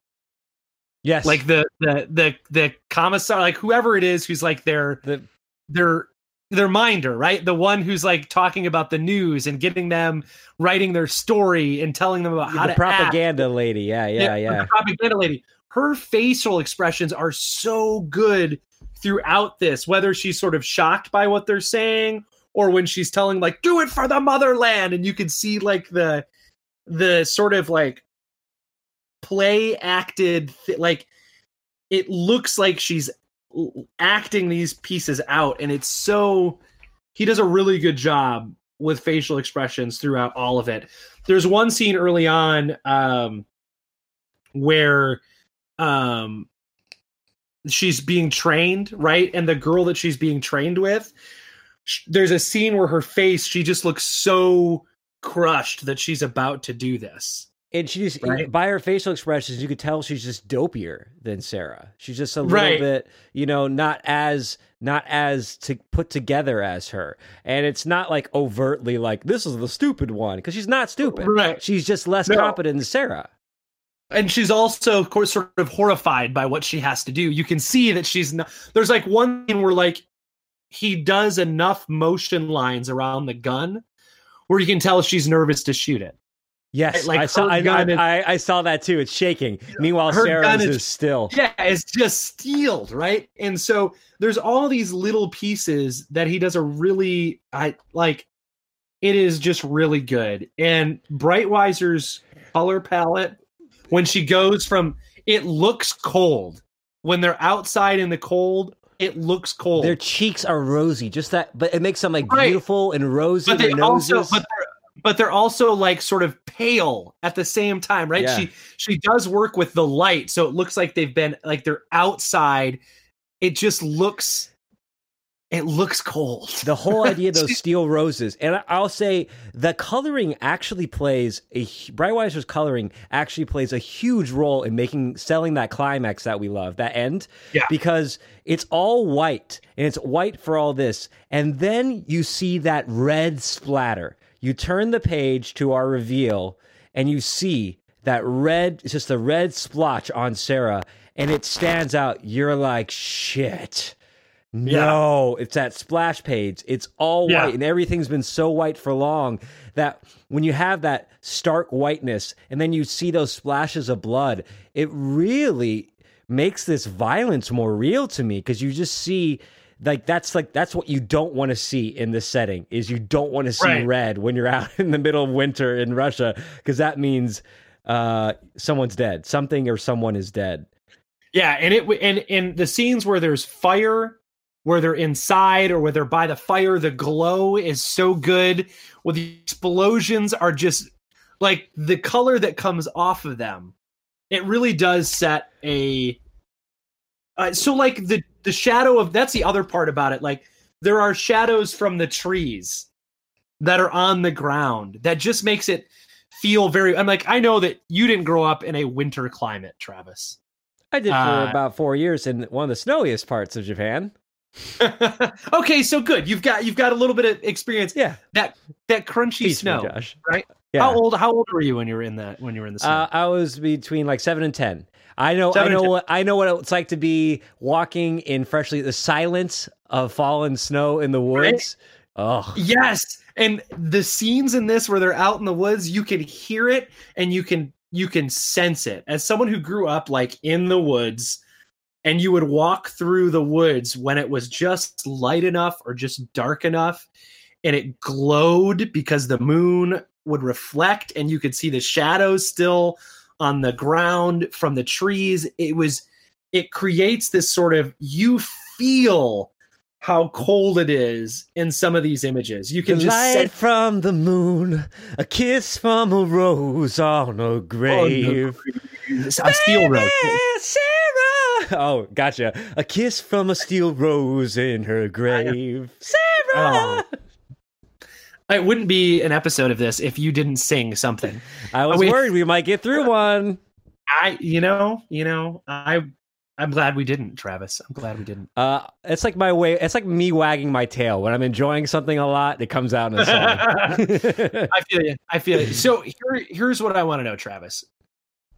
yes, like the the the the commissar like whoever it is who's like their the their their minder right the one who's like talking about the news and getting them writing their story and telling them about how the to act. propaganda lady. Yeah, yeah, the yeah. propaganda lady her facial expressions are so good throughout this whether she's sort of shocked by what they're saying or when she's telling like do it for the motherland and you can see like the the sort of like play acted th- like it looks like she's acting these pieces out and it's so he does a really good job with facial expressions throughout all of it. There's one scene early on um where um she's being trained right? And the girl that she's being trained with there's a scene where her face she just looks so crushed that she's about to do this And she just Right. by her facial expressions, you could tell she's just dopier than Sara. She's just a little Right. bit, you know, not as not as to put together as her. And it's not like overtly like this is the stupid one because she's not stupid. Right. She's just less No. competent than Sara. and she's also of course sort of horrified by what she has to do you can see that she's not there's like one thing where like he does enough motion lines around the gun where you can tell she's nervous to shoot it Yes, Like, I saw. I, is- I, I saw that too. It's shaking. Meanwhile, Sara's is, is- still. yeah it's just steeled right and so there's all these little pieces that he does a really i like it is just really good and Breitweiser's color palette when she goes from it looks cold when they're outside in the cold it looks cold Their cheeks are rosy, just that, but it makes them like Right. beautiful and rosy. but they their noses. also but but they're also like sort of pale at the same time right? Yeah. she she does work with the light so it looks like they've been like they're outside. It just looks it looks cold. The whole <laughs> idea of those steel roses and i'll say the coloring actually plays a Breitweiser's coloring actually plays a huge role in making selling that climax that we love that end. Yeah. because it's all white and it's white for all this and then you see that red splatter you turn the page to our reveal and you see that red it's just a red splotch on sara and it stands out you're like shit No, it's that splash page. It's all Yeah. white, and everything's been so white for long that when you have that stark whiteness and then you see those splashes of blood, it really makes this violence more real to me because you just see like that's like that's what you don't want to see in this setting is you don't want to see Right. red when you're <laughs> out in the middle of winter in Russia because that means uh someone's dead something or someone is dead Yeah, and it and and the scenes where there's fire, where they're inside or where they're by the fire, the glow is so good. Where the explosions are just like the color that comes off of them. It really does set a. Uh, so like the the shadow of that's the other part about it. Like there are shadows from the trees that are on the ground that just makes it feel very. I'm like I know that you didn't grow up in a winter climate, Travis. I did for Uh, about four years in one of the snowiest parts of Japan. <laughs> okay, so good. You've got you've got a little bit of experience. Yeah, That that crunchy teach me, snow. Josh. right? Yeah. How old how old were you when you were in that when you were in the snow? Uh, I was between like seven and ten. I know, Seven I know what I know what it's like to be walking in freshly the silence of fallen snow in the woods. Oh, yes. And the scenes in this where they're out in the woods, you can hear it and you can you can sense it. As someone who grew up like in the woods and you would walk through the woods when it was just light enough or just dark enough and it glowed because the moon would reflect and you could see the shadows still on the ground from the trees it was it creates this sort of you feel how cold it is in some of these images you the can just light sense from the moon, a kiss from a rose on a grave. a steel rose Sara. Oh, gotcha. A kiss from a steel rose in her grave. Sara. Oh. It wouldn't be an episode of this if you didn't sing something I was we- worried we might get through one. i you know you know i i'm glad we didn't travis i'm glad we didn't Uh, it's like my way. It's like me wagging my tail when I'm enjoying something a lot. It comes out in a song. <laughs> I feel you. I feel you. So here, here's what I want to know, Travis.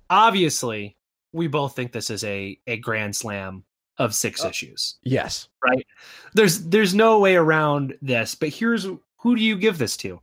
Obviously, we both think this is a a grand slam of six issues. yes. Right. There's there's no way around this. But here's who do you give this to?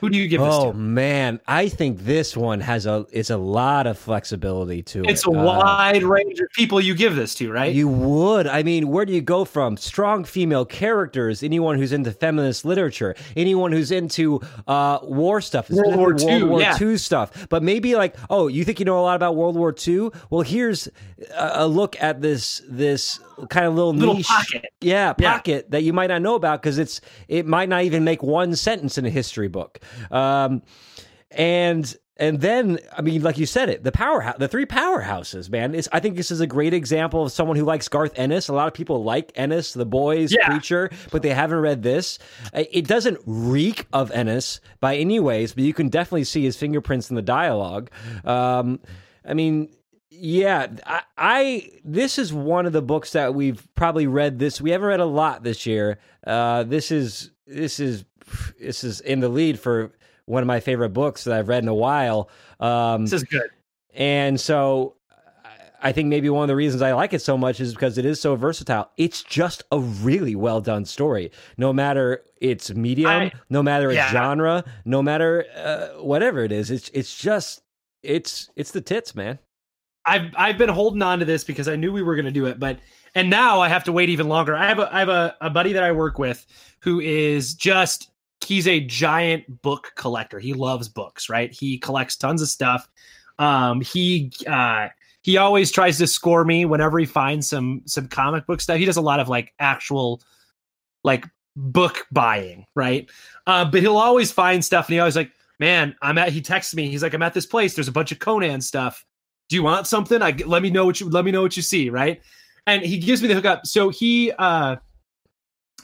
Who do you give this to? Oh to? man, I think this one has a it's a lot of flexibility to it. It's a Uh, wide range of people you give this to, right? You would. I mean, where do you go from? Strong female characters, anyone who's into feminist literature, anyone who's into uh, war stuff, World War II, World War yeah. II stuff. But maybe like, oh, you think you know a lot about World War II? Well, here's a, a look at this this kind of little, Little niche, pocket. yeah, Yeah. pocket that you might not know about because it's it might not even make one sentence in a history book. Um, and and then I mean, like you said it, the powerhouse, the three powerhouses, man. It's, I think this is a great example of someone who likes Garth Ennis. A lot of people like Ennis, The Boys, Yeah. Preacher, but they haven't read this. It doesn't reek of Ennis by any ways, but you can definitely see his fingerprints in the dialogue. Um, I mean. Yeah, I, I this is one of the books that we've probably read this. We haven't read a lot this year. Uh, this is this is this is in the lead for one of my favorite books that I've read in a while. Um, This is good. and so I- think maybe one of the reasons I like it so much is because it is so versatile. It's just a really well done story, no matter its medium, I- no matter its yeah. genre, no matter uh, whatever it is. It's it's just it's it's the tits, man. I've I've been holding on to this because I knew we were going to do it, but and now I have to wait even longer. I have a I have a, a buddy that I work with who is just he's a giant book collector. He loves books, right? He collects tons of stuff. Um, he uh, he always tries to score me whenever he finds some some comic book stuff. He does a lot of like actual like book buying, right? Uh, but he'll always find stuff, and he always like, man, I'm at. He texts me. He's like, I'm at this place. There's a bunch of Conan stuff do you want something? I let me know what you let me know what you see, right? And he gives me the hookup. So he uh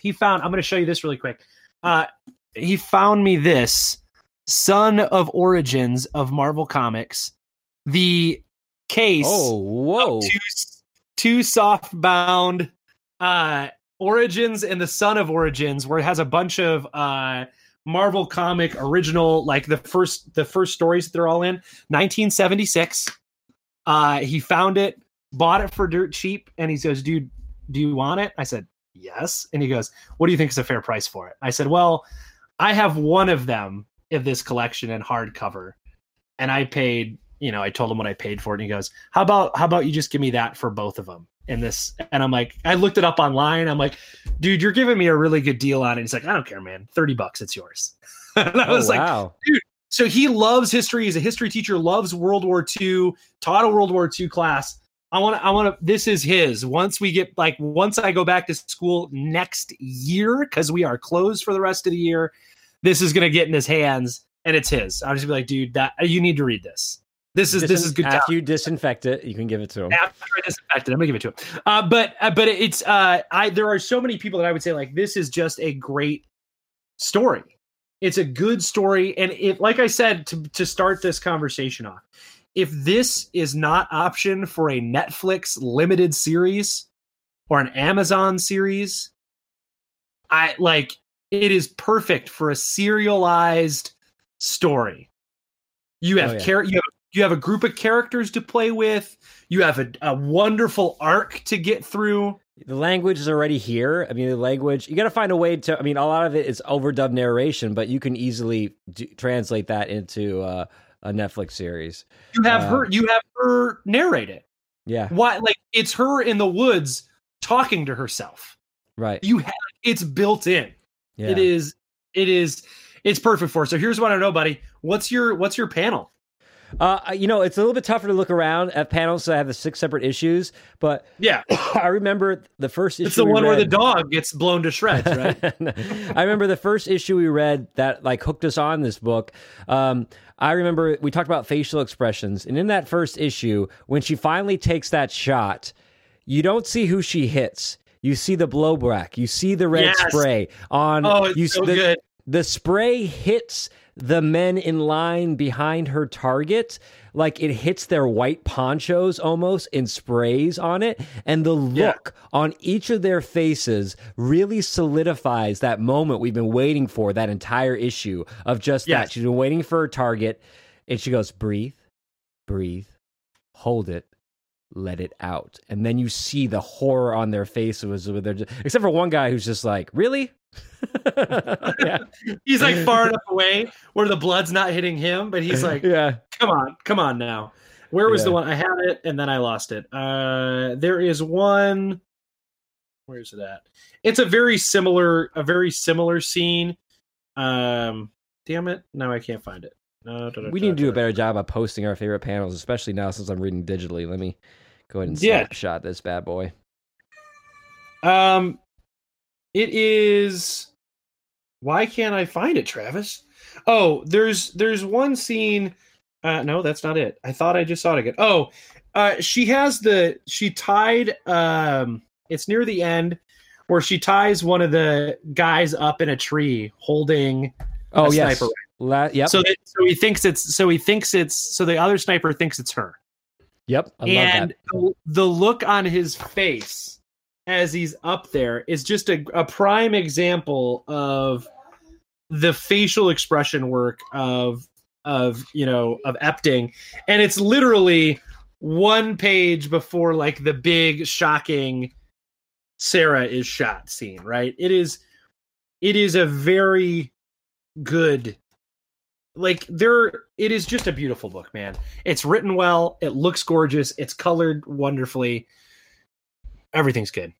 he found I'm going to show you this really quick. Uh he found me this Son of Origins of Marvel Comics. The case Oh, whoa! two, two soft bound uh origins and the son of origins where it has a bunch of uh marvel comic original like the first the first stories that they're all in 1976 uh he found it bought it for dirt cheap and he says dude do you want it i said yes. And he goes, what do you think is a fair price for it? I said, well, I have one of them in this collection in hardcover, and I paid. You know, I told him what I paid for it, and he goes, "How about how about you just give me that for both of them?" In this, and I'm like, I looked it up online. I'm like, dude, you're giving me a really good deal on it. He's like, I don't care, man. Thirty bucks, it's yours. <laughs> and I Oh, was like, wow. So he loves history. He's a history teacher. Loves World War II. Taught a World War II class. I want to. I want to. This is his. Once we get like, once I go back to school next year, because we are closed for the rest of the year, this is gonna get in his hands, and it's his. I'm just be like, dude, that you need to read this. This is this is good. After stuff. you disinfect it, you can give it to him. After I disinfect it, I'm gonna give it to him. Uh, but uh, but it's uh, I there are so many people that I would say like this is just a great story. It's a good story, and it like I said to to start this conversation off, if this is not option for a Netflix limited series or an Amazon series, I like it is perfect for a serialized story. You have Oh, yeah. char- you have you have a group of characters to play with. You have a, a wonderful arc to get through. The language is already here. I mean, the language, you got to find a way to, I mean, a lot of it is overdub narration, but you can easily do, translate that into uh, a Netflix series. You have her. You have her narrate it. Yeah, Why? Like it's her in the woods talking to herself. right. You have it's built in. Yeah. It is. It is. It's perfect for. So here's what I know, buddy. What's your What's your panel? Uh, you know, it's a little bit tougher to look around at panels. So I have the six separate issues, but Yeah, <coughs> I remember the first issue. it's the one where the dog gets blown to shreds, right? <laughs> I remember the first issue we read that like hooked us on this book. Um, I remember we talked about facial expressions, and in that first issue, when she finally takes that shot, you don't see who she hits. You see the blowback. You see the red Yes. spray on. oh, it's you, so the, good. the spray hits the men in line behind her target like it hits their white ponchos almost and sprays on it and the Yeah. look on each of their faces really solidifies that moment we've been waiting for that entire issue of just Yes. that she's been waiting for her target and she goes breathe breathe hold it let it out and then you see the horror on their faces except for one guy who's just like really <laughs> yeah He's like far enough away where the blood's not hitting him, but he's like, <laughs> yeah come on, come on now. Where was the one? I had it and then I lost it. Uh, there is one. Where's it at? It's a very similar, a very similar scene. Um, damn it! Now I can't find it. No, we need to do a better job of posting our favorite panels, especially now since I'm reading digitally. Let me go ahead and Yeah. snapshot this bad boy. Um, it is. Why can't I find it, Travis? Oh, there's there's one scene. Uh, no, that's not it. I thought I just saw it again. Oh, uh, she has the she tied. Um, it's near the end where she ties one of the guys up in a tree holding. Oh A yes, sniper La- yep, So that, so he thinks it's so he thinks it's so the other sniper thinks it's her. yep. I and the look on his face as he's up there is just a, a prime example of the facial expression work of of you know of Epting, and it's literally one page before like the big shocking Sara is shot scene. Right? It is it is a very good like there it is just a beautiful book man it's written well it looks gorgeous it's colored wonderfully everything's good.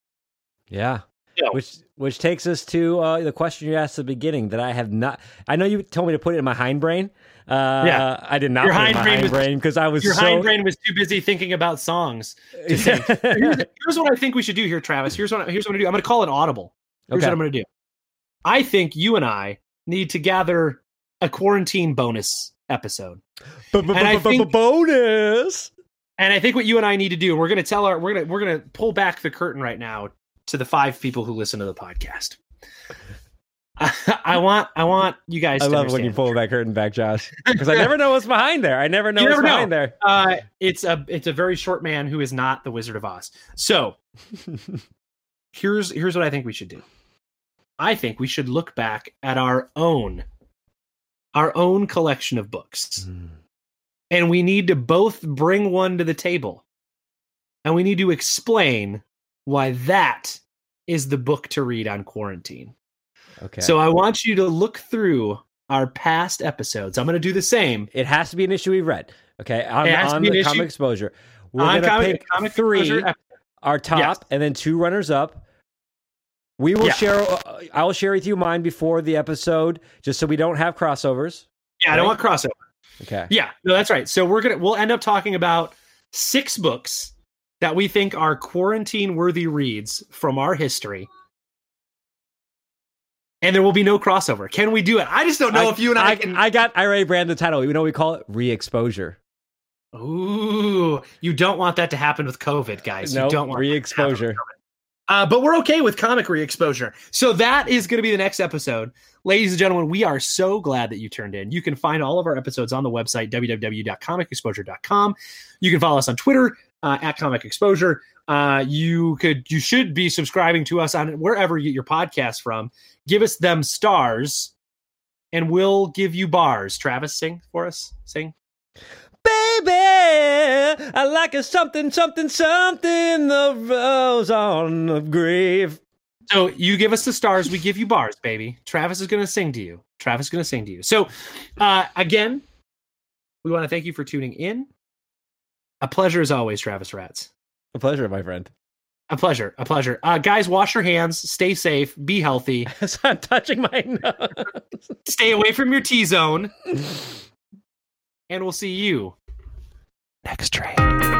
Yeah. Yeah. Which which takes us to uh, the question you asked at the beginning that I have not. I know you told me to put it in my hindbrain. Uh, Yeah. I did not Your put it hindbrain because I was your so. hindbrain was too busy thinking about songs <laughs> here's, here's what i think we should do here travis here's what here's what i'm gonna do i'm gonna call it audible here's Okay. what i'm gonna do i think you and i need to gather a quarantine bonus episode And I think- bonus. And I think what you and I need to do, we're going to tell our, we're going to, we're going to pull back the curtain right now to the five people who listen to the podcast. <laughs> I, want, I want you guys. I love when you pull that curtain back, Josh, because I never know what's behind there. I never know You what's never know. behind there. Uh, it's a, it's a very short man who is not the Wizard of Oz. So <laughs> here's, here's what I think we should do. I think we should look back at our own, our own collection of books. And we need to both bring one to the table and we need to explain why that is the book to read on quarantine. Okay. So I want you to look through our past episodes. I'm going to do the same. it has to be an issue we've read. Okay. On, It has to on be the an comic issue- exposure. We're gonna comic, pick comic three, exposure our top, Yes. and then two runners up. We will Yeah. share. uh, I will share with you mine before the episode, just so we don't have crossovers. Yeah, I don't want crossover. Okay. Yeah, no, that's right. So we're gonna we'll end up talking about six books that we think are quarantine worthy reads from our history. And there will be no crossover. Can we do it? I just don't know if you and I, I, can. I got. I already branded the title. You know what we call it? Re-exposure. Ooh, you don't want that to happen with COVID, guys. no, you don't want re-exposure. Uh, but we're okay with comic re-exposure. So that is going to be the next episode. Ladies and gentlemen, we are so glad that you turned in. You can find all of our episodes on the website, www.comicexposure.com. You can follow us on Twitter uh, at Comic Exposure. Uh, you could, you should be subscribing to us on wherever you get your podcast from. Give us them stars, and we'll give you bars. Travis, sing for us. Sing. Baby, I like a something, something, something. The rose on the grave. So you give us the stars, we give you bars, baby. Travis is going to sing to you. Travis is going to sing to you. So, uh, again, we want to thank you for tuning in. A pleasure as always, Travis Rats. A pleasure, my friend. A pleasure. A pleasure. Uh, guys, wash your hands, stay safe, be healthy, <laughs> As I'm touching my nose. stay away from your T zone, <laughs> and we'll see you next trade.